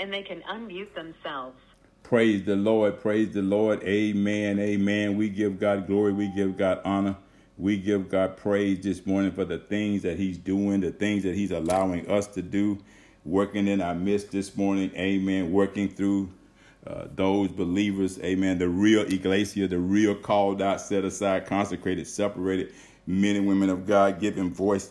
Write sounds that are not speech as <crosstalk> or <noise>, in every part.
and they can unmute themselves. Praise the Lord. Praise the Lord. Amen. Amen. We give God glory. We give God honor. We give God praise this morning for the things that He's doing, the things that He's allowing us to do, working in our midst this morning. Amen. Working through uh, those believers. Amen. The real iglesia, the real called out, set aside, consecrated, separated men and women of God, giving voice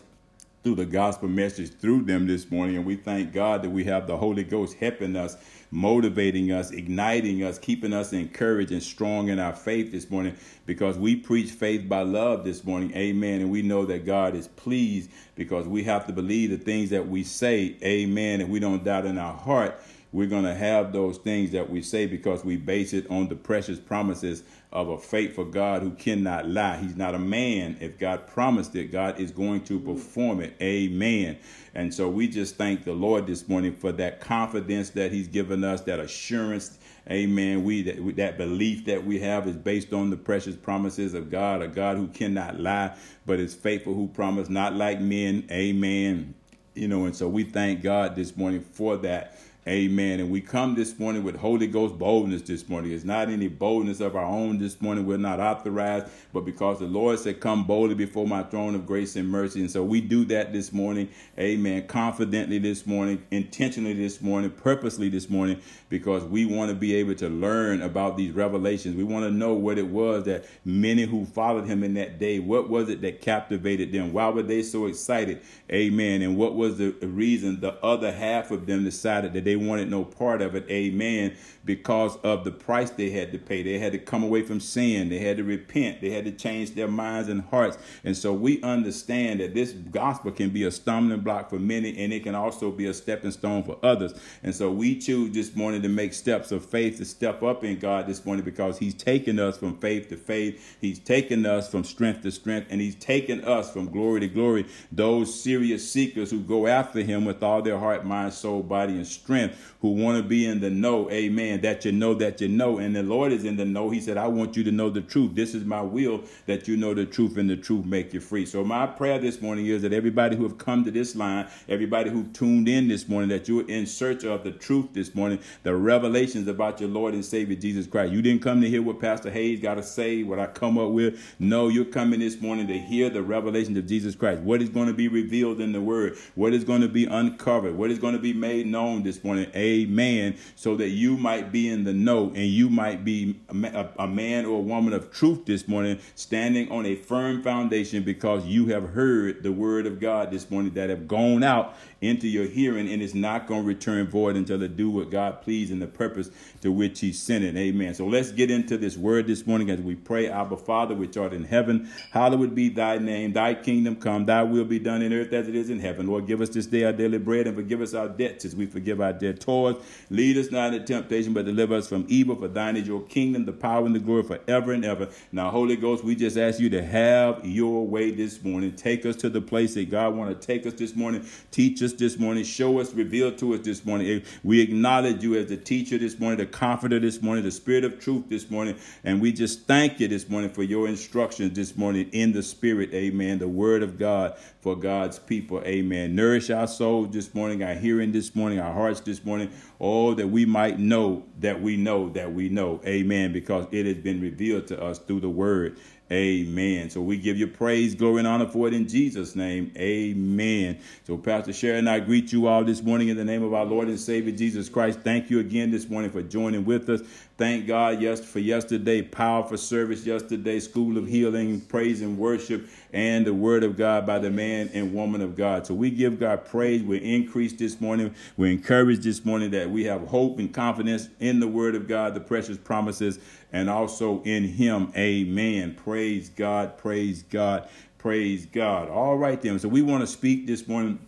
through the gospel message through them this morning. And we thank God that we have the Holy Ghost helping us, motivating us, igniting us, keeping us encouraged and strong in our faith this morning because we preach faith by love this morning. Amen. And we know that God is pleased because we have to believe the things that we say. Amen. And we don't doubt in our heart we're going to have those things that we say because we base it on the precious promises of a faithful God who cannot lie. He's not a man. If God promised it, God is going to perform it. Amen. And so we just thank the Lord this morning for that confidence that He's given us, that assurance. Amen. We that, that belief that we have is based on the precious promises of God, a God who cannot lie, but is faithful, who promised not like men. Amen. You know, and so we thank God this morning for that. Amen. And we come this morning with Holy Ghost boldness this morning. It's not any boldness of our own this morning. We're not authorized, but because the Lord said, Come boldly before my throne of grace and mercy. And so we do that this morning. Amen. Confidently this morning, intentionally this morning, purposely this morning, because we want to be able to learn about these revelations. We want to know what it was that many who followed him in that day, what was it that captivated them? Why were they so excited? Amen. And what was the reason the other half of them decided that they wanted no part of it. Amen. Because of the price they had to pay. They had to come away from sin. They had to repent. They had to change their minds and hearts. And so we understand that this gospel can be a stumbling block for many and it can also be a stepping stone for others. And so we choose this morning to make steps of faith to step up in God this morning because He's taken us from faith to faith. He's taken us from strength to strength and He's taken us from glory to glory. Those serious seekers who go after Him with all their heart, mind, soul, body, and strength who want to be in the know, amen, that you know that you know. And the Lord is in the know. He said, I want you to know the truth. This is my will that you know the truth and the truth make you free. So my prayer this morning is that everybody who have come to this line, everybody who tuned in this morning, that you're in search of the truth this morning, the revelations about your Lord and Savior Jesus Christ. You didn't come to hear what Pastor Hayes got to say, what I come up with. No, you're coming this morning to hear the revelations of Jesus Christ. What is going to be revealed in the word? What is going to be uncovered? What is going to be made known this morning? Amen. So that you might be in the know and you might be a, a man or a woman of truth this morning, standing on a firm foundation because you have heard the word of God this morning that have gone out into your hearing and it's not going to return void until it do what God please and the purpose to which he sent it. Amen. So let's get into this word this morning as we pray. Abba Father, which art in heaven, hallowed be thy name. Thy kingdom come, thy will be done in earth as it is in heaven. Lord, give us this day our daily bread and forgive us our debts as we forgive our debtors. Lead us not into temptation, but deliver us from evil. For thine is your kingdom, the power and the glory forever and ever. Now, Holy Ghost, we just ask you to have your way this morning. Take us to the place that God want to take us this morning. Teach us us this morning. Show us, reveal to us this morning. We acknowledge you as the teacher this morning, the comforter this morning, the spirit of truth this morning. And we just thank you this morning for your instructions this morning in the spirit. Amen. The word of God for God's people. Amen. Nourish our souls this morning, our hearing this morning, our hearts this morning. Oh, that we might know that we know that we know. Amen. Because it has been revealed to us through the word. Amen. So we give you praise, glory, and honor for it in Jesus' name. Amen. So, Pastor Sharon, I greet you all this morning in the name of our Lord and Savior Jesus Christ. Thank you again this morning for joining with us. Thank God yes, for yesterday, powerful service yesterday, school of healing, praise and worship, and the word of God by the man and woman of God. So we give God praise. We're increased this morning. We're encouraged this morning that we have hope and confidence in the word of God, the precious promises, and also in Him. Amen. Praise God. Praise God. Praise God. All right, then. So we want to speak this morning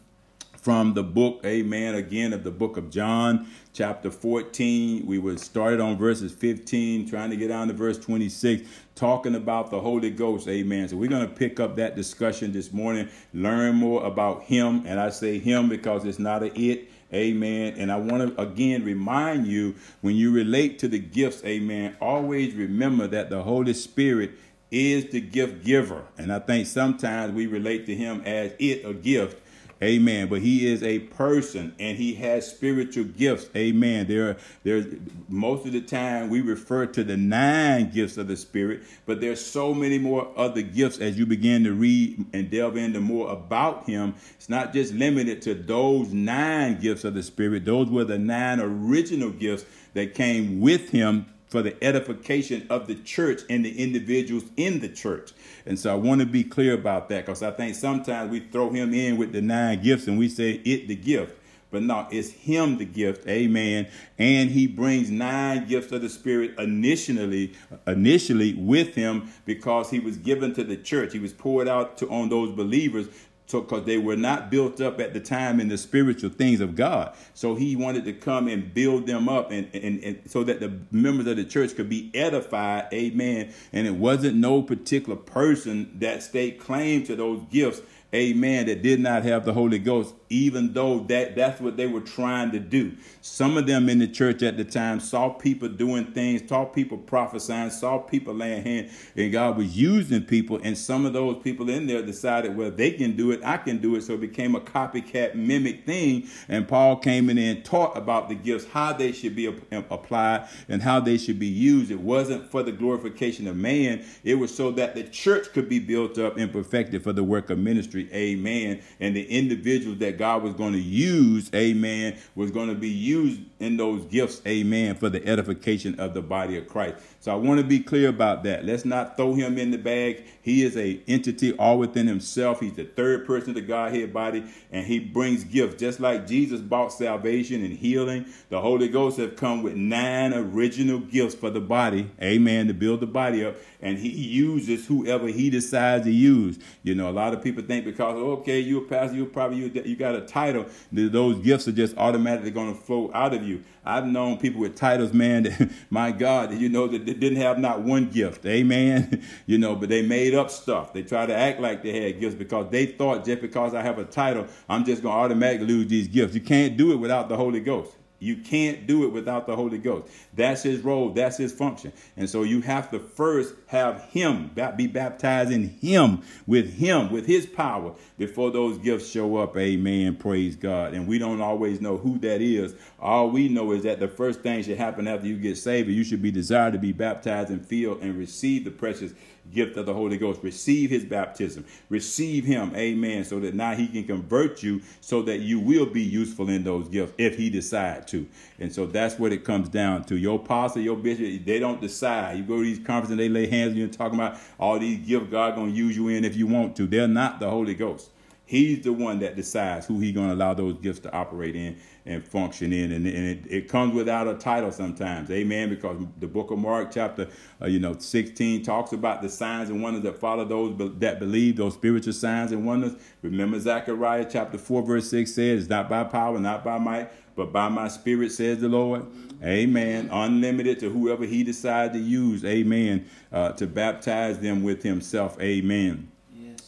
from the book, amen, again of the book of John, chapter 14. We were started on verses 15, trying to get down to verse 26, talking about the Holy Ghost, amen. So we're going to pick up that discussion this morning, learn more about Him. And I say Him because it's not a it. Amen. And I want to again remind you when you relate to the gifts, amen, always remember that the Holy Spirit is the gift giver. And I think sometimes we relate to him as it, a gift, Amen. But he is a person and he has spiritual gifts. Amen. There, are there's most of the time we refer to the nine gifts of the Spirit, but there's so many more other gifts as you begin to read and delve into more about him. It's not just limited to those nine gifts of the Spirit. Those were the nine original gifts that came with him for the edification of the church and the individuals in the church. And so I want to be clear about that because I think sometimes we throw him in with the nine gifts and we say it the gift. But no, it's him the gift, amen. And he brings nine gifts of the Spirit initially, initially with him because he was given to the church. He was poured out to on those believers because they were not built up at the time in the spiritual things of God. So he wanted to come and build them up and, and, and so that the members of the church could be edified. Amen. And it wasn't no particular person that stayed claim to those gifts amen, that did not have the Holy Ghost, even though that that's what they were trying to do. Some of them in the church at the time saw people doing things, saw people prophesying, saw people laying hands, and God was using people. And some of those people in there decided, well, they can do it, I can do it. So it became a copycat mimic thing. And Paul came in and taught about the gifts, how they should be um, applied and how they should be used. It wasn't for the glorification of man, it was so that the church could be built up and perfected for the work of ministry amen. And the individuals that God was going to use, amen, was going to be used in those gifts, amen, for the edification of the body of Christ. So I want to be clear about that. Let's not throw him in the bag. He is a entity all within himself. He's the third person of the Godhead body, and he brings gifts. Just like Jesus brought salvation and healing, the Holy Ghost have come with nine original gifts for the body, amen, to build the body up. And he uses whoever he decides to use. You know, a lot of people think because okay, you're a pastor, you probably you, you got a title, those gifts are just automatically going to flow out of you. I've known people with titles, man, that, <laughs> my God, you know, that didn't have not one gift. Amen. <laughs> you know, but they made up stuff. They try to act like they had gifts because they thought just because I have a title, I'm just going to automatically lose these gifts. You can't do it without the Holy Ghost. You can't do it without the Holy Ghost. That's his role, that's his function. And so you have to first have him, be baptized in him, with him, with his power, before those gifts show up. Amen. Praise God. And we don't always know who that is. All we know is that the first thing should happen after you get saved, you should be desired to be baptized and filled and receive the precious gift of the Holy Ghost. Receive his baptism. Receive him. Amen. So that now he can convert you so that you will be useful in those gifts if he decide to. And so that's what it comes down to. Your pastor, your bishop, they don't decide. You go to these conferences and they lay hands on you and talking about all these gifts God gonna use you in if you want to. They're not the Holy Ghost. He's the one that decides who he's going to allow those gifts to operate in and function in. And, and it, it, comes without a title sometimes. Amen. Because the book of Mark chapter, uh, you know, 16 talks about the signs and wonders that follow those that believe, those spiritual signs and wonders. Remember Zechariah chapter 4 verse 6 says, not by power, not by might, but by my spirit, says the Lord. Amen. Unlimited to whoever he decides to use. Amen. Uh, to baptize them with himself. Amen.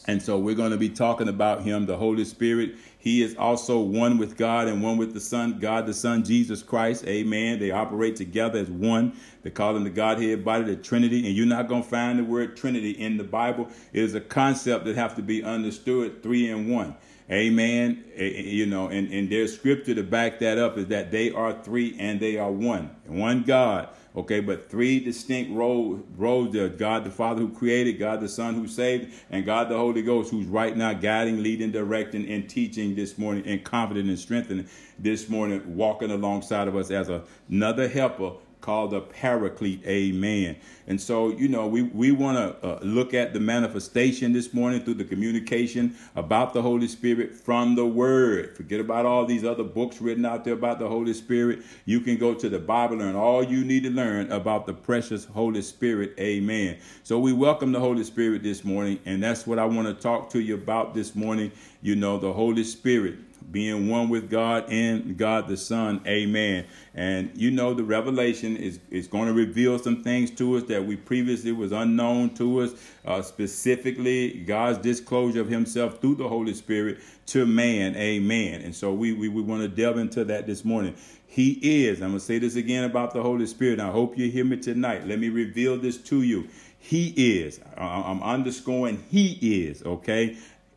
And so we're going to be talking about him, the Holy Spirit. He is also one with God and one with the Son, God the Son, Jesus Christ. Amen. They operate together as one. They call him the Godhead body, the Trinity. And you're not going to find the word Trinity in the Bible. It is a concept that have to be understood three in one. Amen. You know, and, and there's scripture to back that up is that they are three and they are one. One God Okay, but three distinct roles, there. God the Father who created, God the Son who saved, and God the Holy Ghost who's right now guiding, leading, directing, and teaching this morning, and confident and strengthening this morning, walking alongside of us as another helper called the paraclete. Amen. And so, you know, we, we want to uh, look at the manifestation this morning through the communication about the Holy Spirit from the Word. Forget about all these other books written out there about the Holy Spirit. You can go to the Bible and all you need to learn about the precious Holy Spirit. Amen. So we welcome the Holy Spirit this morning, and that's what I want to talk to you about this morning. You know, the Holy Spirit being one with God and God the Son. Amen. And you know the revelation is, is going to reveal some things to us that we previously was unknown to us, uh, specifically God's disclosure of himself through the Holy Spirit to man. Amen. And so we, we, we want to delve into that this morning. He is, I'm going to say this again about the Holy Spirit. I hope you hear me tonight. Let me reveal this to you. He is. I'm underscoring he is, okay?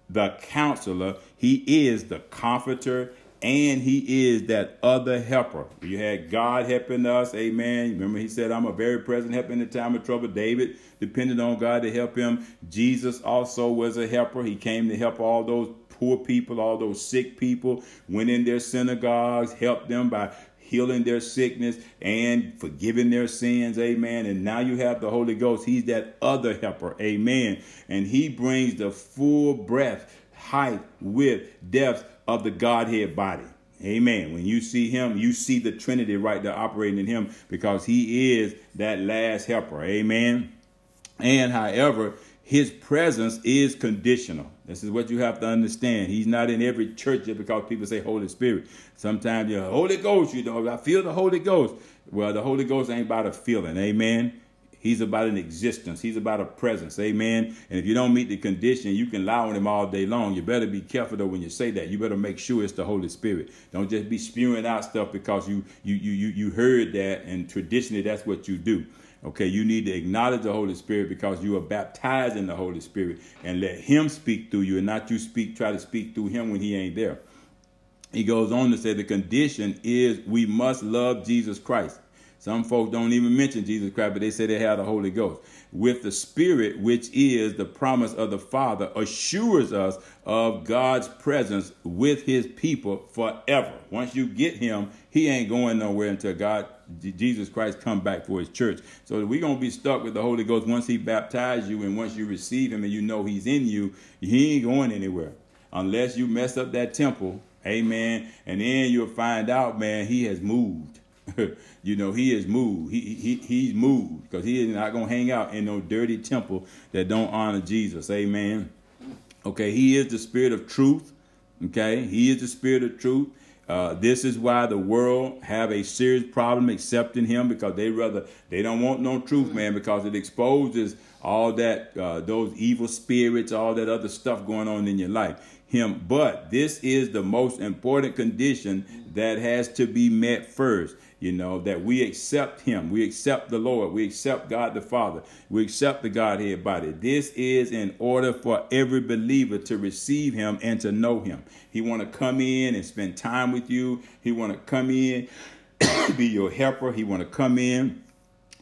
the counselor. He is the comforter and he is that other helper. You had God helping us, amen. Remember, he said, I'm a very present help in the time of trouble. David depended on God to help him. Jesus also was a helper. He came to help all those poor people, all those sick people, went in their synagogues, helped them by healing their sickness and forgiving their sins. Amen. And now you have the Holy Ghost. He's that other helper. Amen. And he brings the full breadth, height, width, depth of the Godhead body. Amen. When you see him, you see the Trinity right there operating in him because he is that last helper. Amen. And however, his presence is conditional. This is what you have to understand. He's not in every church just because people say Holy Spirit. Sometimes you're Holy Ghost, you know, I feel the Holy Ghost. Well, the Holy Ghost ain't about a feeling. Amen. He's about an existence. He's about a presence. Amen. And if you don't meet the condition, you can lie on him all day long. You better be careful though when you say that. You better make sure it's the Holy Spirit. Don't just be spewing out stuff because you you you you, you heard that and traditionally that's what you do. Okay, you need to acknowledge the Holy Spirit because you are baptized in the Holy Spirit and let Him speak through you and not you speak, try to speak through Him when He ain't there. He goes on to say the condition is we must love Jesus Christ. Some folks don't even mention Jesus Christ, but they say they have the Holy Ghost. With the Spirit, which is the promise of the Father, assures us of God's presence with his people forever. Once you get him, he ain't going nowhere until God, Jesus Christ, come back for his church. So we're going to be stuck with the Holy Ghost once he baptized you and once you receive him and you know he's in you, he ain't going anywhere. Unless you mess up that temple, amen, and then you'll find out, man, he has moved. <laughs> you know, he is moved. He, he he's moved because he is not gonna hang out in no dirty temple that don't honor Jesus. Amen. Okay, he is the spirit of truth. Okay, he is the spirit of truth. Uh, this is why the world have a serious problem accepting him because they rather they don't want no truth, man, because it exposes all that uh, those evil spirits, all that other stuff going on in your life. Him, but this is the most important condition that has to be met first you know, that we accept Him. We accept the Lord. We accept God the Father. We accept the Godhead body. This is in order for every believer to receive Him and to know Him. He want to come in and spend time with you. He want to come in, <coughs> be your helper. He want to come in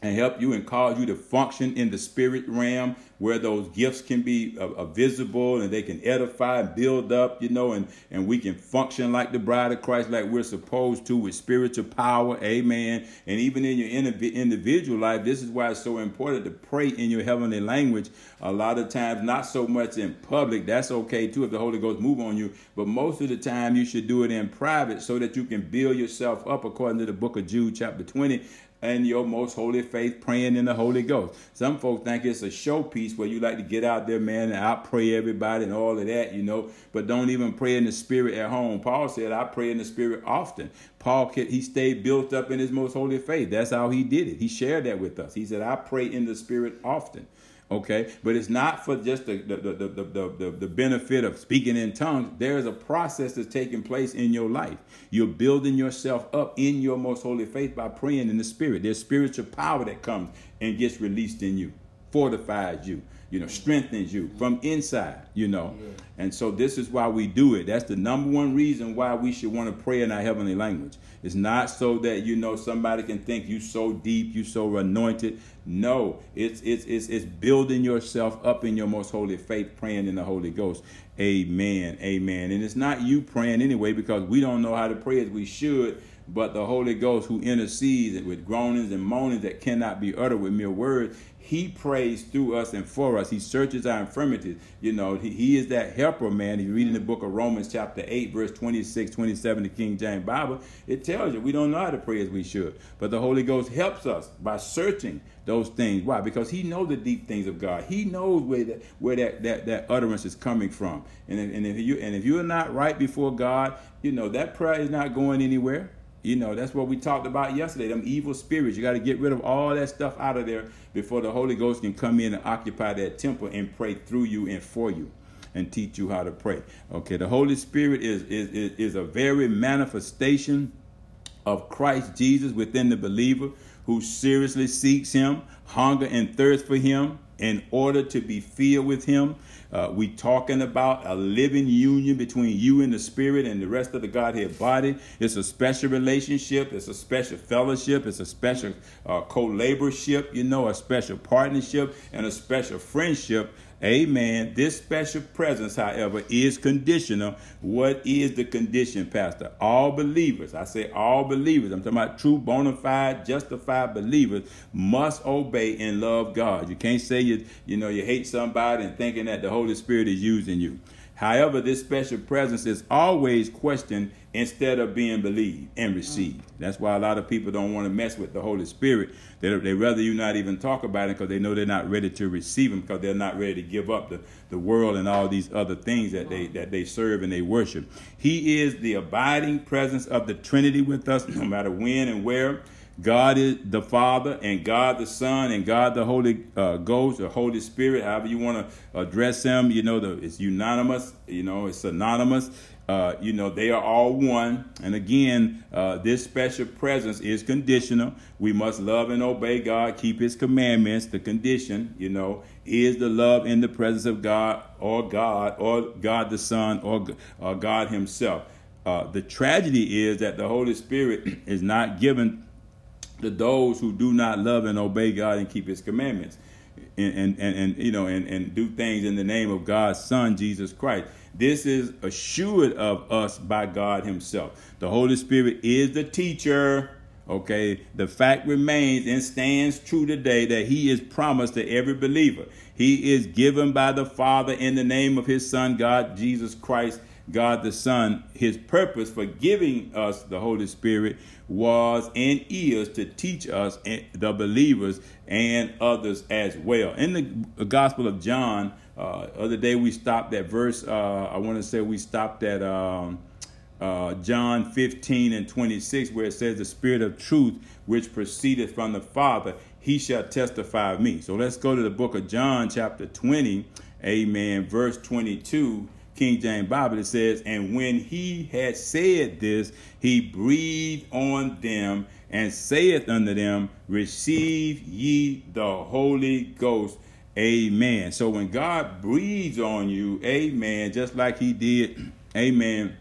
and help you and cause you to function in the spirit realm where those gifts can be uh, uh, visible and they can edify and build up, you know, and, and we can function like the bride of Christ, like we're supposed to with spiritual power. Amen. And even in your individual life, this is why it's so important to pray in your heavenly language. A lot of times, not so much in public. That's okay too if the Holy Ghost move on you. But most of the time, you should do it in private so that you can build yourself up according to the book of Jude, chapter 20 and your most holy faith praying in the Holy Ghost. Some folks think it's a showpiece where you like to get out there, man, and I pray everybody and all of that, you know, but don't even pray in the spirit at home. Paul said, I pray in the spirit often. Paul, he stayed built up in his most holy faith. That's how he did it. He shared that with us. He said, I pray in the spirit often okay? But it's not for just the the, the, the, the, the benefit of speaking in tongues. There's a process that's taking place in your life. You're building yourself up in your most holy faith by praying in the spirit. There's spiritual power that comes and gets released in you fortifies you you know, strengthens you from inside, you know. Yeah. And so this is why we do it. That's the number one reason why we should want to pray in our heavenly language. It's not so that you know somebody can think you so deep, you so anointed. No, it's it's it's it's building yourself up in your most holy faith, praying in the Holy Ghost. Amen. Amen. And it's not you praying anyway because we don't know how to pray as we should but the Holy Ghost who intercedes with groanings and moanings that cannot be uttered with mere words, he prays through us and for us. He searches our infirmities. You know, he, he is that helper, man. He's reading the book of Romans, chapter 8, verse 26, 27, the King James Bible. It tells you we don't know how to pray as we should. But the Holy Ghost helps us by searching those things. Why? Because he knows the deep things of God. He knows where that where that, that, that utterance is coming from. And and if you and if you're not right before God, you know that prayer is not going anywhere. You know, that's what we talked about yesterday. Them evil spirits. You got to get rid of all that stuff out of there before the Holy Ghost can come in and occupy that temple and pray through you and for you and teach you how to pray. Okay, the Holy Spirit is is, is, is a very manifestation of Christ Jesus within the believer who seriously seeks him, hunger and thirst for him in order to be filled with him. Uh, we talking about a living union between you and the Spirit and the rest of the Godhead body. It's a special relationship. It's a special fellowship. It's a special uh, co-laborship. You know, a special partnership and a special friendship Amen. This special presence, however, is conditional. What is the condition, Pastor? All believers, I say all believers, I'm talking about true, bona fide, justified believers, must obey and love God. You can't say you, you know, you hate somebody and thinking that the Holy Spirit is using you. However, this special presence is always questioned instead of being believed and mm-hmm. received. That's why a lot of people don't want to mess with the Holy Spirit. They they rather you not even talk about it because they know they're not ready to receive Him because they're not ready to give up the, the world and all these other things that they that they serve and they worship. He is the abiding presence of the Trinity with us, no matter when and where. God is the Father, and God the Son, and God the Holy uh, Ghost, or Holy Spirit, however you want to address them. You know, the, it's unanimous. You know, it's synonymous. Uh, you know, they are all one. And again, uh, this special presence is conditional. We must love and obey God, keep His commandments. The condition, you know, is the love in the presence of God, or God, or God the Son, or, or God Himself. Uh, the tragedy is that the Holy Spirit <clears throat> is not given to those who do not love and obey God and keep his commandments. And, and, and, you know and, and do things in the name of God's Son Jesus Christ. This is assured of us by God Himself. The Holy Spirit is the teacher. Okay, the fact remains and stands true today that He is promised to every believer. He is given by the Father in the name of His Son, God Jesus Christ God the Son, his purpose for giving us the Holy Spirit was and is to teach us, the believers, and others as well. In the Gospel of John, uh, other day we stopped at verse, uh, I want to say we stopped at um, uh, John 15 and 26, where it says, The Spirit of truth, which proceedeth from the Father, he shall testify of me. So let's go to the book of John, chapter 20, amen, verse 22 King James Bible, it says, And when he had said this, he breathed on them and saith unto them, Receive ye the Holy Ghost. Amen. So when God breathes on you, amen, just like he did, <clears throat> amen,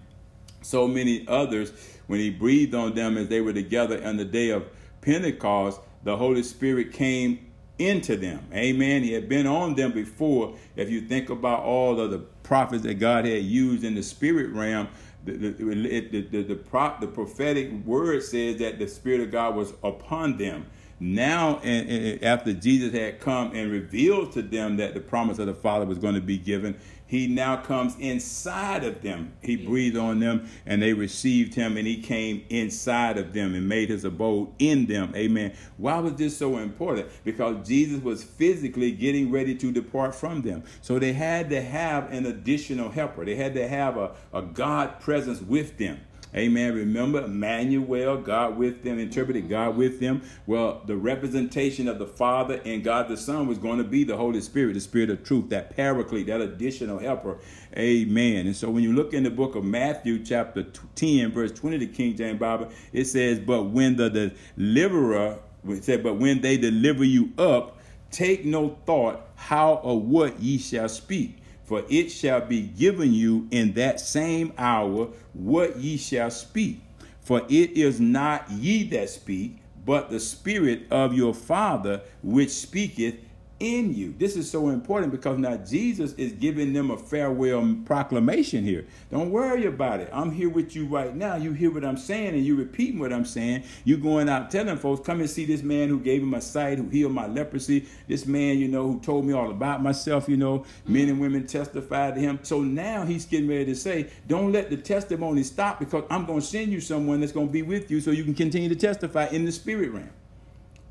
so many others, when he breathed on them as they were together on the day of Pentecost, the Holy Spirit came into them. Amen. He had been on them before. If you think about all of the prophets that God had used in the spirit realm, the the, the, the, the, pro, the prophetic word says that the Spirit of God was upon them. Now, and, and after Jesus had come and revealed to them that the promise of the Father was going to be given, he now comes inside of them. He breathed on them and they received him and he came inside of them and made his abode in them. Amen. Why was this so important? Because Jesus was physically getting ready to depart from them. So they had to have an additional helper. They had to have a, a God presence with them. Amen. Remember, Emmanuel, God with them, interpreted God with them. Well, the representation of the Father and God the Son was going to be the Holy Spirit, the Spirit of truth, that paraclete, that additional helper. Amen. And so when you look in the book of Matthew, chapter 10, verse 20, the King James Bible, it says, But when the deliverer, it said, But when they deliver you up, take no thought how or what ye shall speak for it shall be given you in that same hour what ye shall speak. For it is not ye that speak, but the Spirit of your Father which speaketh in you. This is so important because now Jesus is giving them a farewell proclamation here. Don't worry about it. I'm here with you right now. You hear what I'm saying and you're repeating what I'm saying. You're going out telling folks, come and see this man who gave me my sight, who healed my leprosy. This man, you know, who told me all about myself, you know, men and women testified to him. So now he's getting ready to say, don't let the testimony stop because I'm going to send you someone that's going to be with you so you can continue to testify in the spirit realm.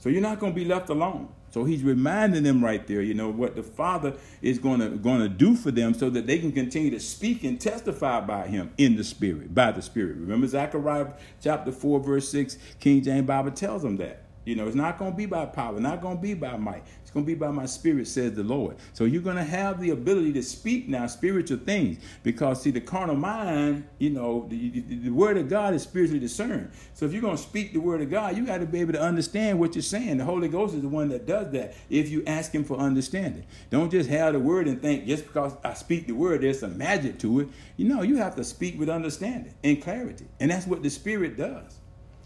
So you're not going to be left alone. So he's reminding them right there, you know, what the Father is going to going to do for them so that they can continue to speak and testify by him in the spirit, by the spirit. Remember Zechariah chapter 4 verse 6, King James Bible tells them that. You know, it's not going to be by power, not going to be by might. It's going to be by my spirit, says the Lord. So you're going to have the ability to speak now spiritual things because, see, the carnal mind, you know, the, the, the word of God is spiritually discerned. So if you're going to speak the word of God, you got to be able to understand what you're saying. The Holy Ghost is the one that does that if you ask Him for understanding. Don't just have the word and think just because I speak the word, there's some magic to it. You know, you have to speak with understanding and clarity. And that's what the Spirit does.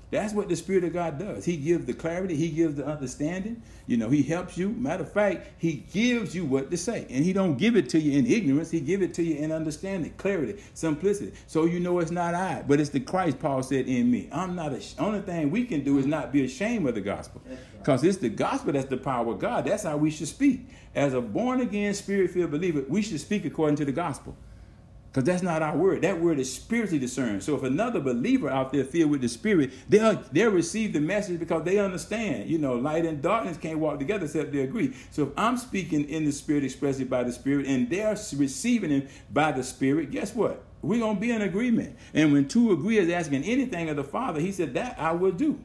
That's what the Spirit of God does. He gives the clarity, He gives the understanding. You know, He helps you. Matter of fact, He gives you what to say. And He don't give it to you in ignorance, He give it to you in understanding, clarity, simplicity. So you know it's not I, but it's the Christ, Paul said, in me. I'm not a only thing we can do is not be ashamed of the gospel. Because it's the gospel that's the power of God. That's how we should speak. As a born again, spirit filled believer, we should speak according to the gospel. Because that's not our word. That word is spiritually discerned. So if another believer out there filled with the spirit, they'll uh, they'll receive the message because they understand. You know, light and darkness can't walk together except they agree. So if I'm speaking in the spirit, expressly by the spirit, and they're receiving it by the spirit, guess what? We're gonna be in agreement. And when two agree is asking anything of the Father, he said, That I will do.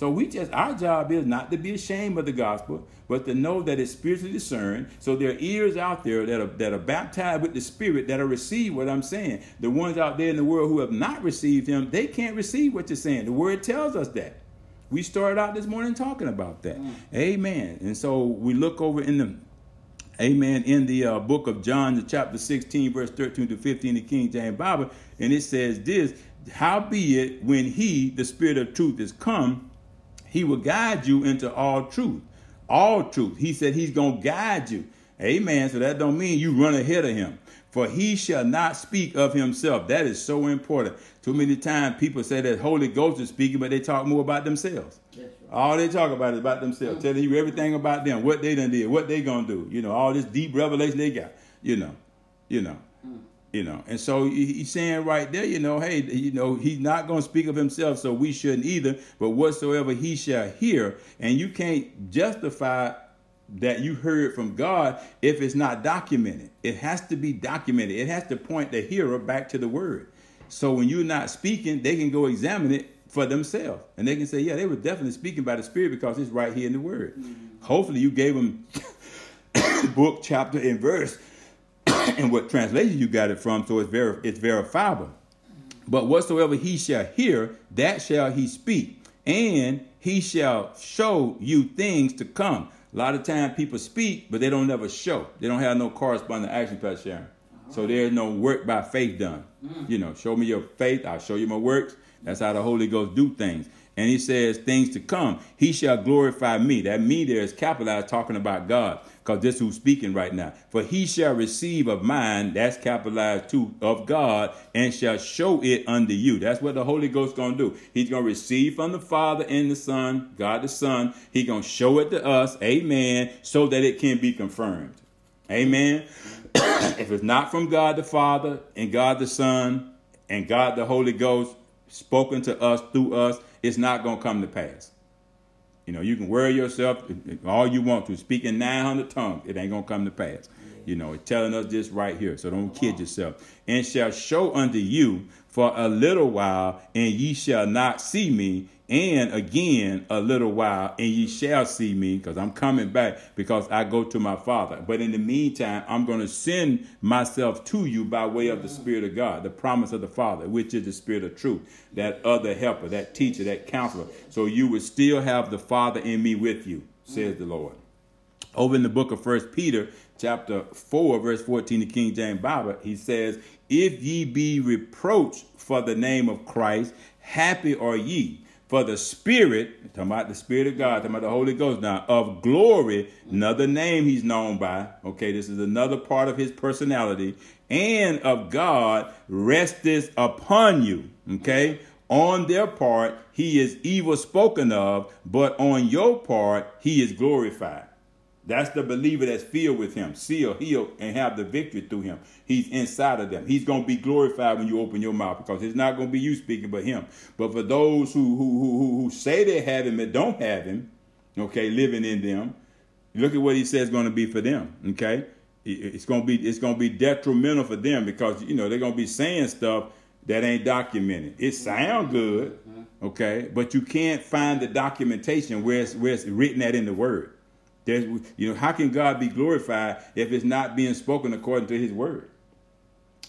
So we just our job is not to be ashamed of the gospel, but to know that it's spiritually discerned. So there are ears out there that are that are baptized with the Spirit that are receive what I'm saying. The ones out there in the world who have not received Him, they can't receive what you're saying. The Word tells us that. We started out this morning talking about that. Mm. Amen. And so we look over in the Amen. In the uh, book of John, the chapter 16, verse 13 to 15, the King James Bible, and it says this: Howbeit, when He, the Spirit of Truth, is come, he will guide you into all truth. All truth. He said he's going to guide you. Amen. So that don't mean you run ahead of him. For he shall not speak of himself. That is so important. Too many times people say that Holy Ghost is speaking, but they talk more about themselves. Right. All they talk about is about themselves, mm-hmm. telling you everything about them, what they done did, what they gonna do. You know, all this deep revelation they got. You know, you know. You know, and so he's saying right there, you know, hey, you know, he's not going to speak of himself, so we shouldn't either. But whatsoever he shall hear, and you can't justify that you heard from God if it's not documented. It has to be documented. It has to point the hearer back to the word. So when you're not speaking, they can go examine it for themselves, and they can say, yeah, they were definitely speaking by the Spirit because it's right here in the word. Mm-hmm. Hopefully, you gave them <coughs> book, chapter, and verse <coughs> and what translation you got it from, so it's ver- it's verifiable. But whatsoever he shall hear, that shall he speak, and he shall show you things to come. A lot of time people speak, but they don't never show. They don't have no corresponding action, Pastor Sharon. So oh. there's no work by faith done. Mm. You know, show me your faith, I'll show you my works. That's how the Holy Ghost do things. And he says things to come. He shall glorify me. That me there is capitalized talking about God because this who's speaking right now. For he shall receive of mine, that's capitalized too, of God, and shall show it unto you. That's what the Holy Ghost gonna do. He's gonna receive from the Father and the Son, God the Son. He gonna show it to us, amen, so that it can be confirmed. Amen. <coughs> if it's not from God the Father and God the Son and God the Holy Ghost spoken to us through us, it's not gonna come to pass. You know, you can worry yourself all you want to, speaking 900 tongues, it ain't going to come to pass. You know, it's telling us this right here, so don't kid yourself. And shall show unto you for a little while, and ye shall not see me, and again a little while, and ye shall see me, because I'm coming back, because I go to my Father. But in the meantime, I'm going to send myself to you by way of the Spirit of God, the promise of the Father, which is the Spirit of truth, that other helper, that teacher, that counselor. So you would still have the Father in me with you, says the Lord. Over in the book of First Peter, chapter 4, verse 14, the King James Bible, he says, If ye be reproached for the name of Christ, happy are ye for the Spirit, talking about the Spirit of God, talking about the Holy Ghost now, of glory, another name he's known by. Okay, this is another part of his personality, and of God resteth upon you. Okay, on their part, he is evil spoken of, but on your part, he is glorified. That's the believer that's filled with him, sealed, healed, and have the victory through him. He's inside of them. He's going to be glorified when you open your mouth because it's not going to be you speaking, but him. But for those who who who who say they have him and don't have him, okay, living in them, look at what he says going to be for them. Okay, it's going to be it's going to be detrimental for them because you know they're going to be saying stuff that ain't documented. It sound good, mm-hmm. okay, but you can't find the documentation where it's, where it's written that in the word. There's, you know, how can God be glorified if it's not being spoken according to His word?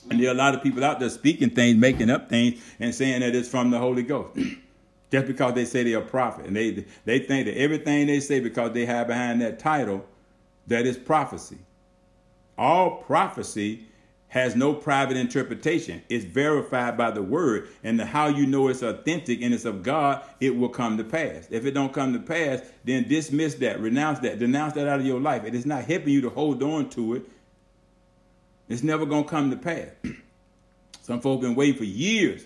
And there are a lot of people out there speaking things, making up things, and saying that it's from the Holy Ghost. <clears throat> Just because they say they're a prophet. And they they think that everything they say because they have behind that title, that is prophecy. All prophecy has no private interpretation. It's verified by the word. And the, how you know it's authentic and it's of God, it will come to pass. If it don't come to pass, then dismiss that, renounce that, denounce that out of your life. It is not helping you to hold on to it. It's never gonna come to pass. <clears throat> Some folk been waiting for years,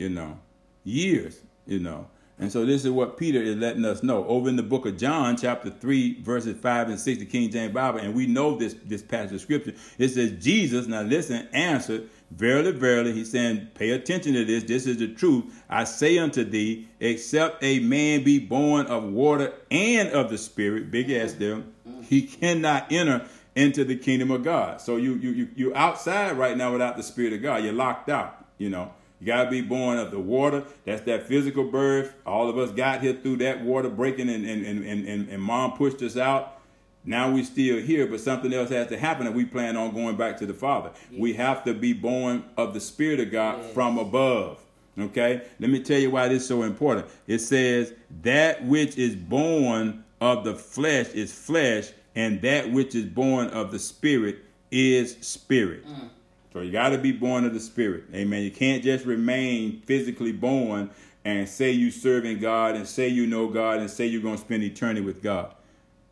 you know, years, you know. And so this is what Peter is letting us know over in the book of John, chapter 3, verses 5 and 6, the King James Bible. And we know this, this passage of scripture. It says, Jesus, now listen, answered, Verily, verily, he's saying, pay attention to this. This is the truth. I say unto thee, except a man be born of water and of the Spirit, big S mm-hmm. there, he cannot enter into the kingdom of God. So you you you you're outside right now without the Spirit of God. You're locked out, you know. You got to be born of the water. That's that physical birth. All of us got here through that water breaking, and, and, and, and, and mom pushed us out. Now we still here, but something else has to happen, and we plan on going back to the Father. Yes. We have to be born of the Spirit of God yes. from above. Okay? Let me tell you why this is so important. It says, That which is born of the flesh is flesh, and that which is born of the Spirit is spirit. Mm. So you got to be born of the Spirit. Amen. You can't just remain physically born and say you serving God and say you know God and say you're going to spend eternity with God.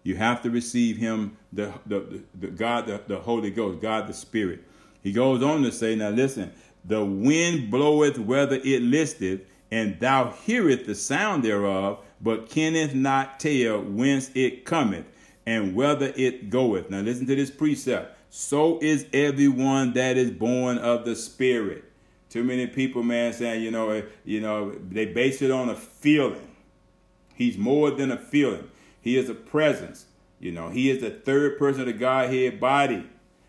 You have to receive Him, the, the, the, God, the, the Holy Ghost, God the Spirit. He goes on to say, now listen, the wind bloweth whether it listeth, and thou hearest the sound thereof, but canst not tell whence it cometh, and whether it goeth. Now listen to this precept so is everyone that is born of the Spirit. Too many people, man, saying, you know, eh, you know, they base it on a feeling. He's more than a feeling. He is a presence. You know, he is the third person of the Godhead body.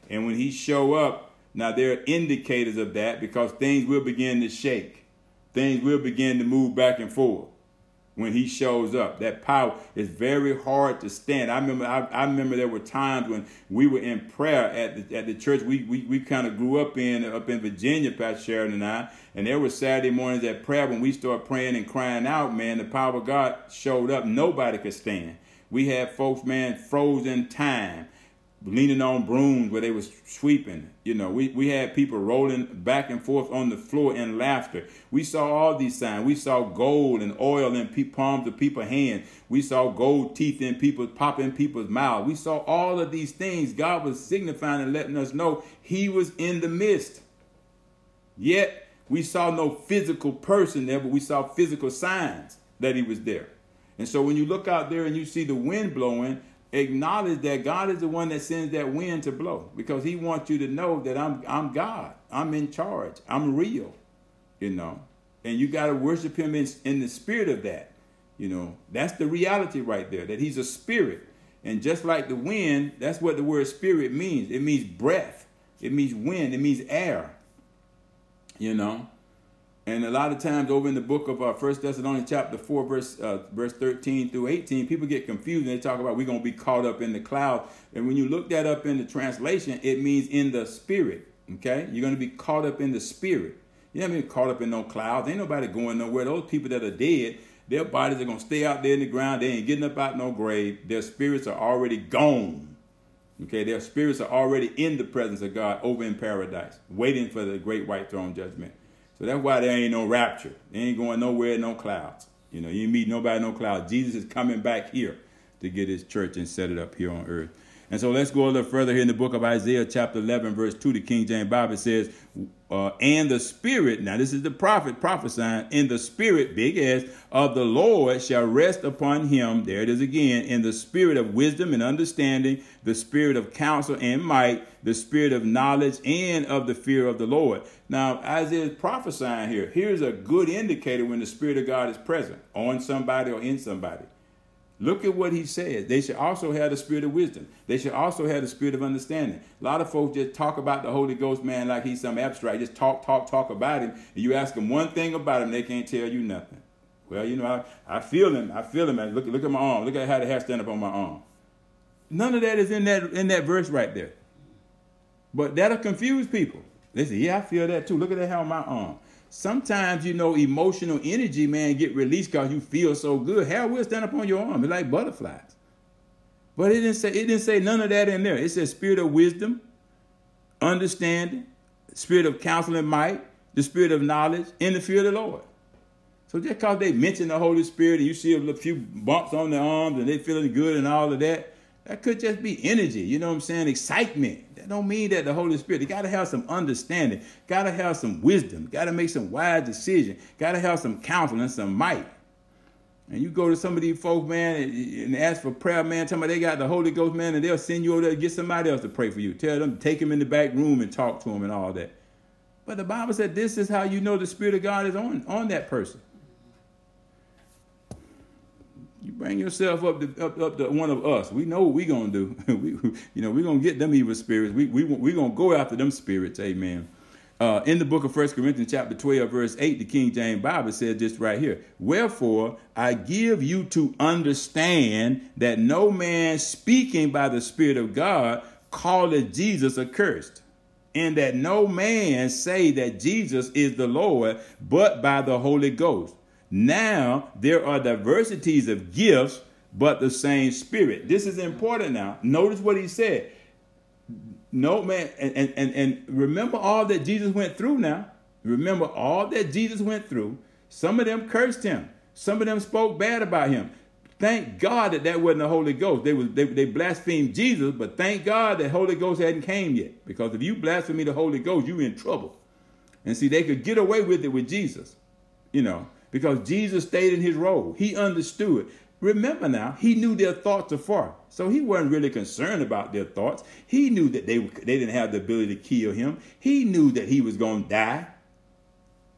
And when he show up, now there are indicators of that because things will begin to shake. Things will begin to move back and forth when he shows up. That power is very hard to stand. I remember I, I, remember there were times when we were in prayer at the at the church we we, we kind of grew up in up in Virginia, Pastor Sharon and I, and there were Saturday mornings at prayer when we started praying and crying out, man, the power of God showed up. Nobody could stand. We had folks, man, frozen time leaning on brooms where they was sweeping. You know, we, we had people rolling back and forth on the floor in laughter. We saw all these signs. We saw gold and oil in pe- palms of people's hands. We saw gold teeth in people popping people's mouths. We saw all of these things. God was signifying and letting us know He was in the midst. Yet we saw no physical person there, but we saw physical signs that He was there. And so when you look out there and you see the wind blowing, acknowledge that God is the one that sends that wind to blow because he wants you to know that I'm I'm God. I'm in charge. I'm real. You know. And you got to worship him in, in the spirit of that. You know. That's the reality right there that he's a spirit. And just like the wind, that's what the word spirit means. It means breath. It means wind. It means air. You know. And a lot of times over in the book of uh, First Thessalonians chapter 4, verse uh, verse 13 through 18, people get confused and they talk about we're going to be caught up in the cloud. And when you look that up in the translation, it means in the spirit. Okay? You're going to be caught up in the spirit. You haven't been caught up in no clouds. Ain't nobody going nowhere. Those people that are dead, their bodies are going to stay out there in the ground. They ain't getting up out no grave. Their spirits are already gone. Okay? Their spirits are already in the presence of God over in paradise, waiting for the great white throne judgment. So that's why there ain't no rapture. They ain't going nowhere, no clouds. You know, you meet nobody, no clouds. Jesus is coming back here to get his church and set it up here on earth. And so let's go a little further here in the book of Isaiah, chapter 11, verse 2. The King James Bible says, uh, And the Spirit, now this is the prophet prophesying, in the Spirit, big S, of the Lord shall rest upon him. There it is again, in the spirit of wisdom and understanding, the spirit of counsel and might, the spirit of knowledge and of the fear of the Lord. Now, Isaiah is prophesying here. Here's a good indicator when the Spirit of God is present on somebody or in somebody. Look at what he says. They should also have the spirit of wisdom. They should also have the spirit of understanding. A lot of folks just talk about the Holy Ghost, man, like he's some abstract. Just talk, talk, talk about him. And you ask them one thing about him, they can't tell you nothing. Well, you know, I, I feel him. I feel him. Man. Look, look at my arm. Look at how the hair stand up on my arm. None of that is in that in that verse right there. But that'll confuse people. They say, yeah, I feel that too. Look at that hair on my arm sometimes you know emotional energy, man, get released because you feel so good. Hair will stand up on your arm. It's like butterflies. But it didn't say it didn't say none of that in there. It says spirit of wisdom, understanding, spirit of counsel and might, the spirit of knowledge, and the fear of the Lord. So just because they mention the Holy Spirit and you see a few bumps on their arms and they feeling good and all of that, that could just be energy. You know what I'm saying? Excitement. That don't mean that the Holy Spirit. You got to have some understanding. Got to have some wisdom. Got to make some wise decision. Got to have some counsel and some might. And you go to some of these folks, man, and ask for prayer, man. Tell them they got the Holy Ghost, man, and they'll send you over there get somebody else to pray for you. Tell them take him in the back room and talk to him and all that. But the Bible said this is how you know the Spirit of God is on, on that person. You bring yourself up to, up, up to one of us. We know what we're to do. <laughs> we, you know, we're to get them evil spirits. We, we, we're to go after them spirits. Amen. Uh, in the book of 1 Corinthians chapter 12, verse 8, the King James Bible says this right here. Wherefore, I give you to understand that no man speaking by the Spirit of God calleth Jesus accursed, and that no man say that Jesus is the Lord, but by the Holy Ghost. Now there are diversities of gifts, but the same spirit. This is important now. Notice what he said. No man, and, and, and remember all that Jesus went through now. Remember all that Jesus went through. Some of them cursed him. Some of them spoke bad about him. Thank God that that wasn't the Holy Ghost. They was they, they blasphemed Jesus, but thank God that Holy Ghost hadn't came yet. Because if you blaspheme the Holy Ghost, you in trouble. And see, they could get away with it with Jesus, you know because Jesus stayed in his role. He understood. Remember now, he knew their thoughts afar. So he wasn't really concerned about their thoughts. He knew that they, they didn't have the ability to kill him. He knew that he was going to die.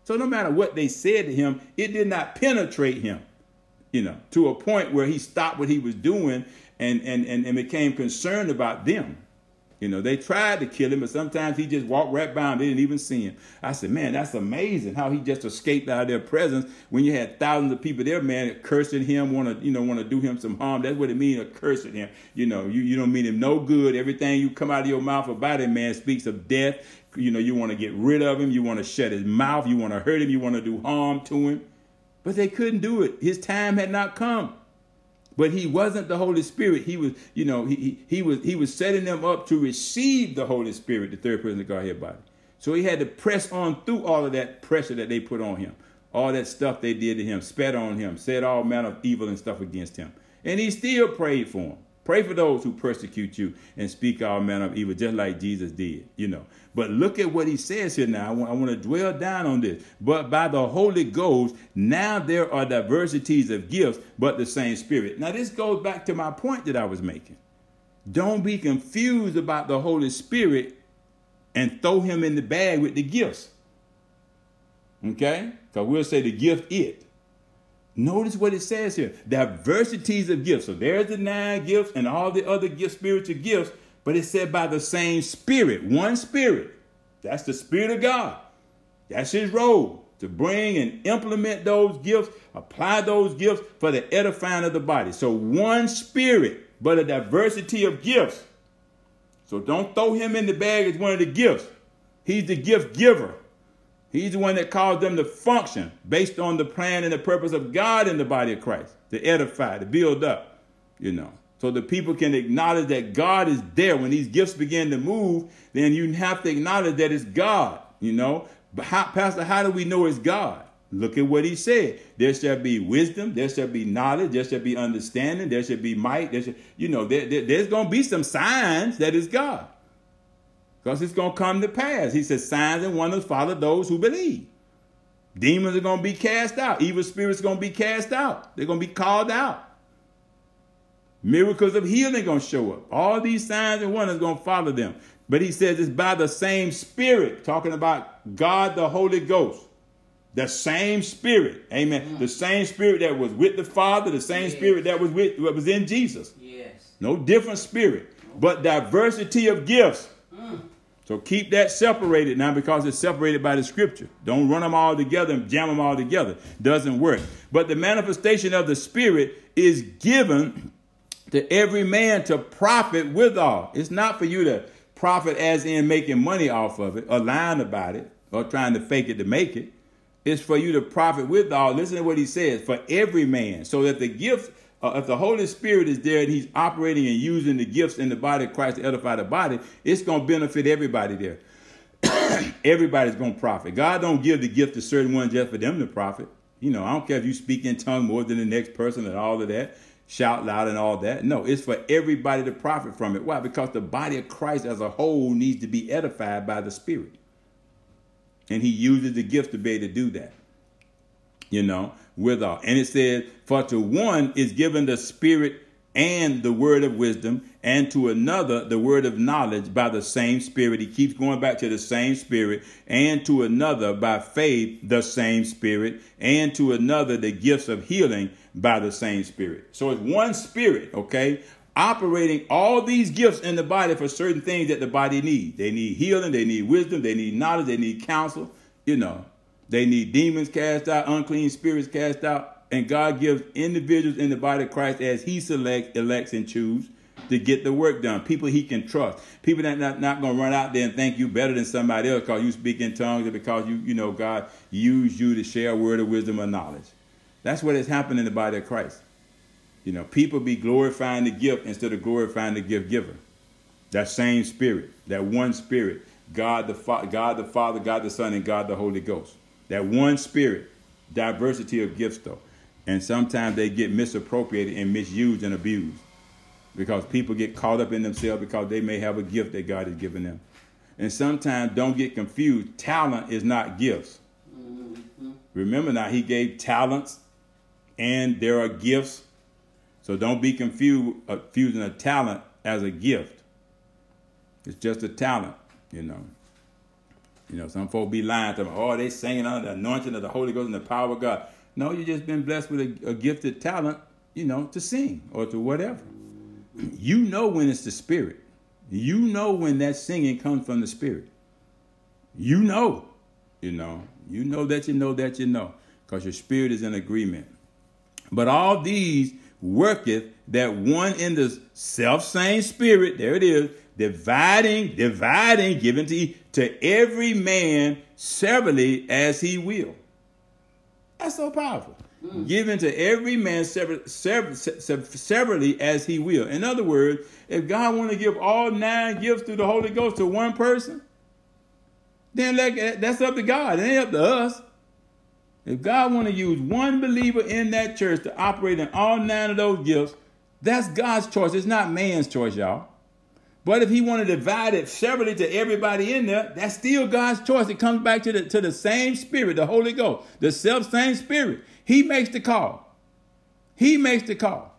So no matter what they said to him, it did not penetrate him, you know, to a point where he stopped what he was doing and, and, and, and became concerned about them. You know, they tried to kill him, but sometimes he just walked right by them. They didn't even see him. I said, man, that's amazing how he just escaped out of their presence when you had thousands of people there, man, cursing him, want to, you know, want to do him some harm. That's what it means, cursing him. You know, you, you don't mean him no good. Everything you come out of your mouth about him, man, speaks of death. You know, you want to get rid of him. You want to shut his mouth. You want to hurt him. You want to do harm to him. But they couldn't do it. His time had not come. But he wasn't the Holy Spirit. He was, you know, he, he, he was he was setting them up to receive the Holy Spirit, the third person of the Godhead body. So he had to press on through all of that pressure that they put on him, all that stuff they did to him, spat on him, said all manner of evil and stuff against him. And he still prayed for him. Pray for those who persecute you and speak all manner of evil, just like Jesus did, you know. But look at what he says here now. I want, I want to dwell down on this. But by the Holy Ghost, now there are diversities of gifts, but the same Spirit. Now, this goes back to my point that I was making. Don't be confused about the Holy Spirit and throw him in the bag with the gifts. Okay? Because we'll say the gift it. Notice what it says here diversities of gifts. So there's the nine gifts and all the other gifts, spiritual gifts, but it said by the same spirit, one spirit. That's the spirit of God. That's his role to bring and implement those gifts, apply those gifts for the edifying of the body. So one spirit, but a diversity of gifts. So don't throw him in the bag as one of the gifts. He's the gift giver. He's the one that caused them to function based on the plan and the purpose of God in the body of Christ to edify, to build up, you know. So the people can acknowledge that God is there. When these gifts begin to move, then you have to acknowledge that it's God, you know. But how, Pastor, how do we know it's God? Look at what he said. There shall be wisdom, there shall be knowledge, there shall be understanding, there shall be might, there shall, you know, there, there, there's going to be some signs that it's God. Because it's going to come to pass. He says, signs and wonders follow those who believe. Demons are going to be cast out. Evil spirits are going to be cast out. They're going to be called out. Miracles of healing are going to show up. All these signs and wonders are going to follow them. But he says it's by the same spirit, talking about God the Holy Ghost. The same spirit. Amen. Mm. The same spirit that was with the Father, the same Yes. spirit that was with what was in Jesus. Yes. No different spirit, but diversity of gifts. Mm. So keep that separated now because it's separated by the scripture. Don't run them all together and jam them all together. Doesn't work. But the manifestation of the spirit is given to every man to profit withal. It's not for you to profit as in making money off of it or lying about it or trying to fake it to make it. It's for you to profit withal. Listen to what he says for every man, so that the gifts, uh, if the Holy Spirit is there and he's operating and using the gifts in the body of Christ to edify the body, it's going to benefit everybody there. <coughs> Everybody's going to profit. God don't give the gift to certain ones just for them to profit. You know, I don't care if you speak in tongue more than the next person and all of that, shout loud and all that. No, it's for everybody to profit from it. Why? Because the body of Christ as a whole needs to be edified by the Spirit. And he uses the gift to be able to do that. You know, withal. And it says, For to one is given the Spirit and the word of wisdom, and to another the word of knowledge by the same Spirit. He keeps going back to the same Spirit, and to another by faith the same Spirit, and to another the gifts of healing by the same Spirit. So it's one Spirit, okay? Operating all these gifts in the body for certain things that the body needs. They need healing, they need wisdom, they need knowledge, they need counsel, you know. They need demons cast out, unclean spirits cast out. And God gives individuals in the body of Christ as He selects, elects, and chooses to get the work done. People He can trust. People that not, not going to run out there and think you better than somebody else because you speak in tongues or because you, you know, God used you to share a word of wisdom or knowledge. That's what has happened in the body of Christ. You know, people be glorifying the gift instead of glorifying the gift giver. That same spirit, that one spirit, God the, Fa- God the Father, God the Son, and God the Holy Ghost. That one spirit, diversity of gifts though. And sometimes they get misappropriated and misused and abused because people get caught up in themselves because they may have a gift that God has given them. And sometimes don't get confused. Talent is not gifts. Remember now, he gave talents and there are gifts. So don't be confused uh, confusing a talent as a gift. It's just a talent, you know. You know, some folk be lying to them. oh, they singing under the anointing of the Holy Ghost and the power of God. No, you just been blessed with a, a gifted talent, you know, to sing or to whatever. <clears throat> You know when it's the Spirit. You know when that singing comes from the Spirit. You know, you know, you know that you know that you know, because your spirit is in agreement. But all these worketh that one in the self same spirit, there it is, dividing, dividing, giving to, to every man severally as he will. That's so powerful. Mm. Given to every man sever, sever, sever, severally as he will. In other words, if God want to give all nine gifts through the Holy Ghost to one person, then let, that's up to God. It ain't up to us. If God want to use one believer in that church to operate in all nine of those gifts, that's God's choice. It's not man's choice, y'all. But if he want to divide it severally to everybody in there, that's still God's choice. It comes back to the to the same spirit, the Holy Ghost, the self same spirit. He makes the call. He makes the call.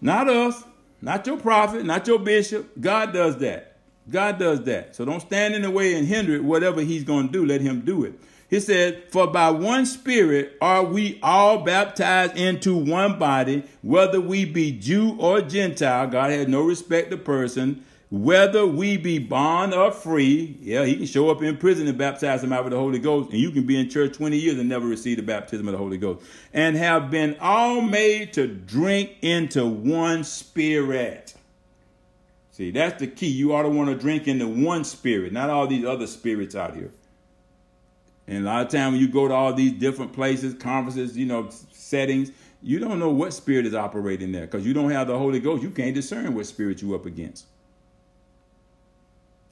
Not us, not your prophet, not your bishop. God does that. God does that. So don't stand in the way and hinder it. Whatever he's going to do, let him do it. He said, For by one Spirit are we all baptized into one body, whether we be Jew or Gentile. God has no respect to person. Whether we be bond or free. Yeah, he can show up in prison and baptize them out with the Holy Ghost. And you can be in church 20 years and never receive the baptism of the Holy Ghost. And have been all made to drink into one Spirit. See, that's the key. You ought to want to drink into one spirit, not all these other spirits out here. And a lot of time when you go to all these different places, conferences, you know, settings, you don't know what spirit is operating there because you don't have the Holy Ghost. You can't discern what spirit you're up against.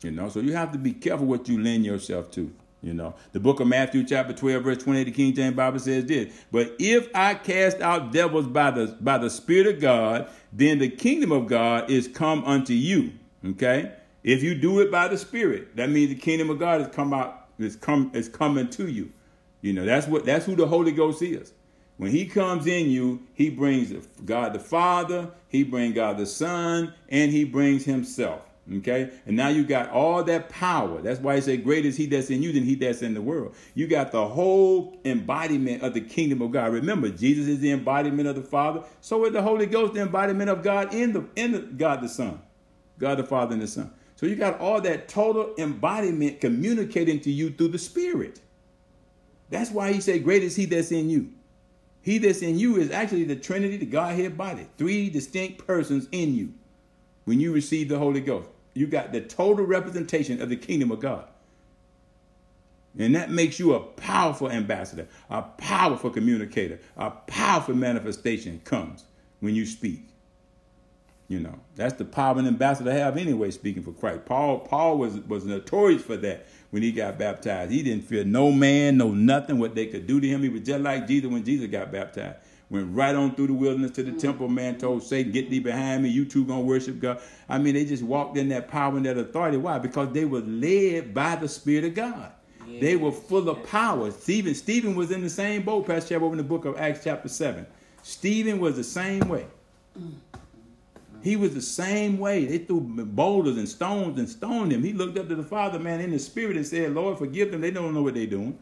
You know, so you have to be careful what you lend yourself to. You know, the book of Matthew, chapter 12, verse 28, the King James Bible says this. But if I cast out devils by the by the Spirit of God, then the kingdom of God is come unto you. Okay? If you do it by the Spirit, that means the kingdom of God has come out, is come is coming to you. You know, that's what that's who the Holy Ghost is. When he comes in you, he brings God the Father, he brings God the Son, and he brings himself. Okay? And now you got all that power. That's why he said, Great is he that's in you than he that's in the world. You got the whole embodiment of the kingdom of God. Remember, Jesus is the embodiment of the Father. So is the Holy Ghost the embodiment of God in the in the God the Son. God the Father and the Son. So you got all that total embodiment communicating to you through the Spirit. That's why he said, Great is he that's in you. He that's in you is actually the Trinity, the Godhead body. Three distinct persons in you when you receive the Holy Ghost. You got the total representation of the kingdom of God. And that makes you a powerful ambassador, a powerful communicator, a powerful manifestation comes when you speak. You know, that's the power an ambassador have anyway, speaking for Christ. Paul, Paul was, was notorious for that when he got baptized. He didn't fear no man, no nothing, what they could do to him. He was just like Jesus when Jesus got baptized. Went right on through the wilderness to the temple. Man told Satan, get thee behind me. You two gonna worship God. I mean, they just walked in that power and that authority. Why? Because they were led by the Spirit of God. Yes. They were full of power. Stephen, Stephen was in the same boat, Pastor Chad, over in the book of Acts chapter 7. Stephen was the same way. He was the same way. They threw boulders and stones and stoned him. He looked up to the Father, man, in the spirit and said, Lord, forgive them. They don't know what they're doing.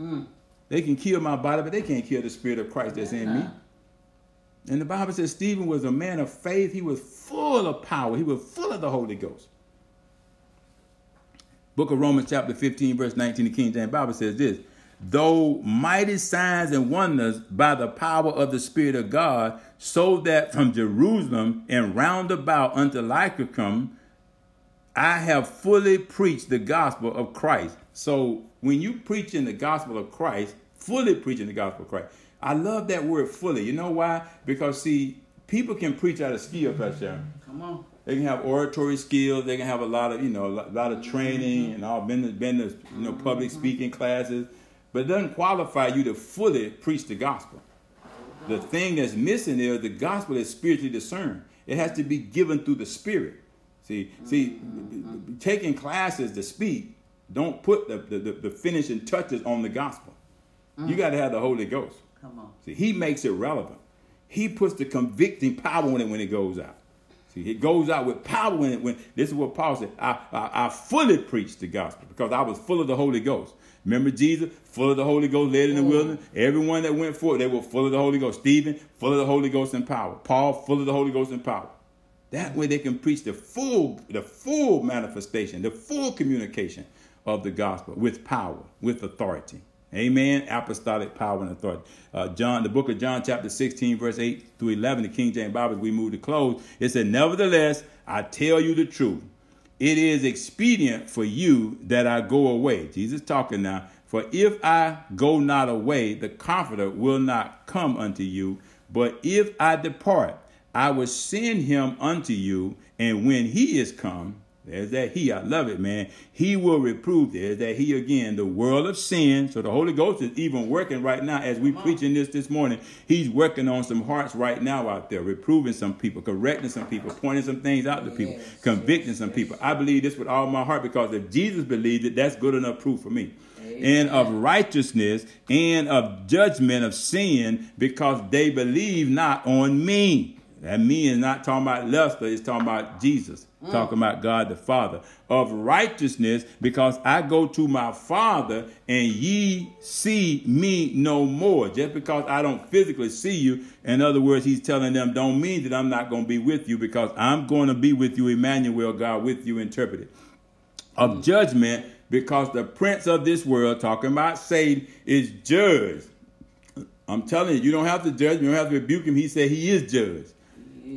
Mm. They can kill my body, but they can't kill the spirit of Christ that's in me. And the Bible says Stephen was a man of faith. He was full of power. He was full of the Holy Ghost. Book of Romans, chapter 15, verse 19, the King James Bible says this though mighty signs and wonders by the power of the Spirit of God, so that from Jerusalem and round about unto Illyricum, I have fully preached the gospel of Christ. So when you preach in the gospel of Christ, fully preaching the gospel of Christ, I love that word fully. You know why? Because see, people can preach out of skill, Pastor. Come on. They can have oratory skills. They can have a lot of, you know, a lot of training mm-hmm. and all. Been been to, you know, public speaking classes but it doesn't qualify you to fully preach the gospel. The thing that's missing is the gospel is spiritually discerned. It has to be given through the spirit. See, see, taking classes to speak don't put the, the, the finishing touches on the gospel. You got to have the Holy Ghost. Come on. See, he makes it relevant. He puts the convicting power in it when it goes out. See, it goes out with power when it when this is what Paul said. I, I, I fully preached the gospel because I was full of the Holy Ghost. Remember Jesus, full of the Holy Ghost, led in the mm. wilderness. Everyone that went forth, they were full of the Holy Ghost. Stephen, full of the Holy Ghost and power. Paul, full of the Holy Ghost and power. That way they can preach the full, the full manifestation, the full communication of the gospel with power, with authority. Amen. Apostolic power and authority. Uh, John, the book of John, chapter 16, verse 8 through 11, the King James Bible, as we move to close, it said, Nevertheless, I tell you the truth it is expedient for you that I go away. Jesus talking now. For if I go not away, the Comforter will not come unto you. But if I depart, I will send him unto you. And when he is come, there's that he. I love it, man. He will reprove. There's that he again. The world of sin. So the Holy Ghost is even working right now as we preaching this this morning. He's working on some hearts right now out there, reproving some people, correcting some people, pointing some things out to people, yes, convicting yes, some yes. people. I believe this with all my heart because if Jesus believed it, that's good enough proof for me. Amen. And of righteousness and of judgment of sin because they believe not on me. That me is not talking about Lester, it's talking about Jesus. Talking about God the Father. Of righteousness, because I go to my Father and ye see me no more. Just because I don't physically see you. In other words, he's telling them, don't mean that I'm not going to be with you because I'm going to be with you, Emmanuel, God, with you, interpreted. Of judgment, because the prince of this world, talking about Satan, is judged. I'm telling you, you don't have to judge, him, you don't have to rebuke him. He said he is judged.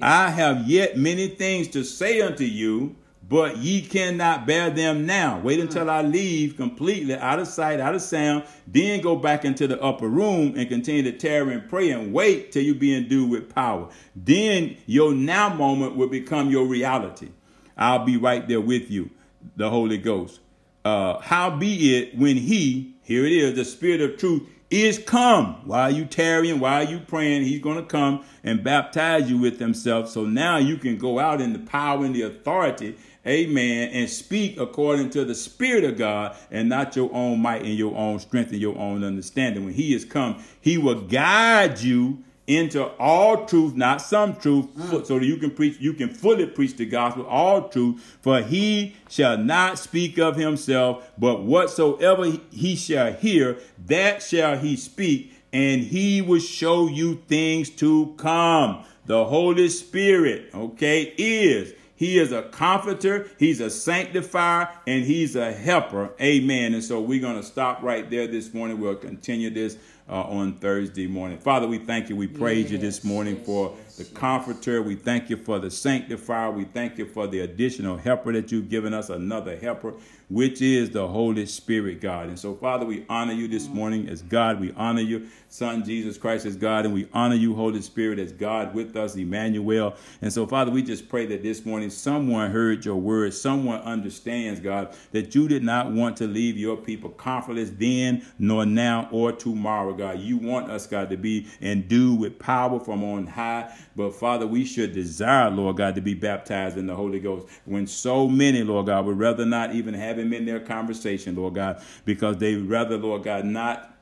I have yet many things to say unto you, but ye cannot bear them now. Wait until I leave completely out of sight, out of sound, then go back into the upper room and continue to tarry and pray and wait till you be endued with power. Then your now moment will become your reality. I'll be right there with you, the Holy Ghost. Uh, how be it when he, here it is, the Spirit of truth, is come. Why are you tarrying? Why are you praying? He's going to come and baptize you with himself. So now you can go out in the power and the authority, amen, and speak according to the Spirit of God and not your own might and your own strength and your own understanding. When he is come, he will guide you into all truth, not some truth, mm. so that you can preach, you can fully preach the gospel, all truth. For he shall not speak of himself, but whatsoever he shall hear, that shall he speak, and he will show you things to come. The Holy Spirit, okay, is he is a comforter, he's a sanctifier, and he's a helper. Amen. And so we're going to stop right there this morning. We'll continue this uh, on Thursday morning. Father, we thank you. We praise yes, you this morning yes, for yes, the comforter. We thank you for the sanctifier. We thank you for the additional helper that you've given us, another helper, which is the Holy Spirit, God. And so, Father, we honor you this morning as God. We honor you, Son Jesus Christ as God, and we honor you, Holy Spirit, as God with us, Emmanuel. And so, Father, we just pray that this morning someone heard your word, someone understands, God, that you did not want to leave your people comfortless then, nor now, or tomorrow. God. You want us, God, to be endued with power from on high. But Father, we should desire, Lord God, to be baptized in the Holy Ghost. When so many, Lord God, would rather not even have him in their conversation, Lord God, because they rather, Lord God, not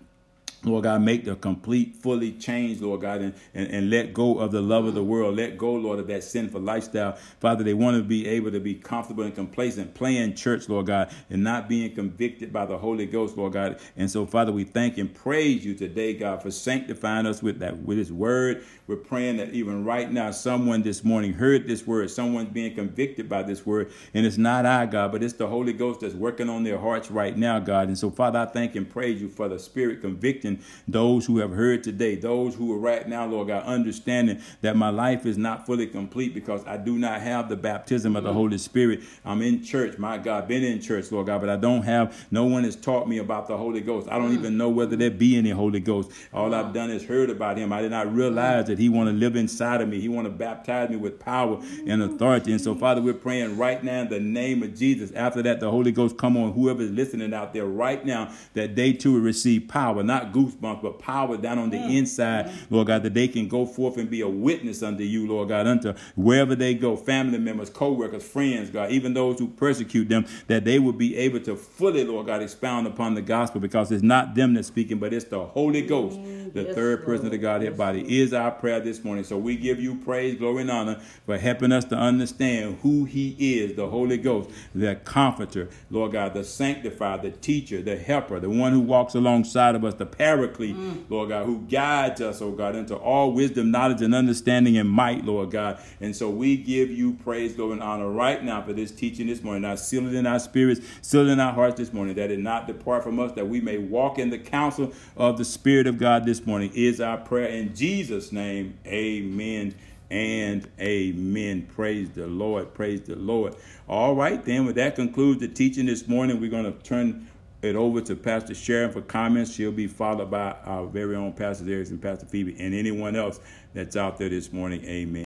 Lord God, make the complete, fully change, Lord God, and, and, and let go of the love of the world. Let go, Lord, of that sinful lifestyle. Father, they want to be able to be comfortable and complacent, playing church, Lord God, and not being convicted by the Holy Ghost, Lord God. And so, Father, we thank and praise you today, God, for sanctifying us with that with His word. We're praying that even right now, someone this morning heard this word, someone's being convicted by this word, and it's not I, God, but it's the Holy Ghost that's working on their hearts right now, God. And so, Father, I thank and praise you for the Spirit convicting those who have heard today, those who are right now, Lord God, understanding that my life is not fully complete because I do not have the baptism of the Holy Spirit. I'm in church, my God, been in church, Lord God, but I don't have, no one has taught me about the Holy Ghost. I don't even know whether there be any Holy Ghost. All I've done is heard about him. I did not realize that he want to live inside of me. He want to baptize me with power and authority. And so, Father, we're praying right now in the name of Jesus. After that, the Holy Ghost come on whoever is listening out there right now that they too receive power, not goosebumps, but power down on the mm. inside, Lord God, that they can go forth and be a witness unto you, Lord God, unto wherever they go, family members, co-workers, friends, God, even those who persecute them, that they will be able to fully, Lord God, expound upon the gospel because it's not them that's speaking, but it's the Holy Ghost, mm, the yes, third person Lord. of the Godhead body, is our prayer this morning. So we give you praise, glory, and honor for helping us to understand who He is, the Holy Ghost, the comforter, Lord God, the sanctifier, the teacher, the helper, the one who walks alongside of us, the paraclete, mm. Lord God, who guides us, oh God, into all wisdom, knowledge, and understanding and might, Lord God. And so we give you praise, Lord, and honor right now for this teaching this morning. Now seal it in our spirits, seal it in our hearts this morning, that it not depart from us, that we may walk in the counsel of the Spirit of God this morning, is our prayer. In Jesus' name, amen and amen. Praise the Lord. Praise the Lord. All right, then, with that concludes the teaching this morning. We're going to turn it over to Pastor Sharon for comments. She'll be followed by our very own Pastor Darius and Pastor Phoebe and anyone else that's out there this morning. Amen.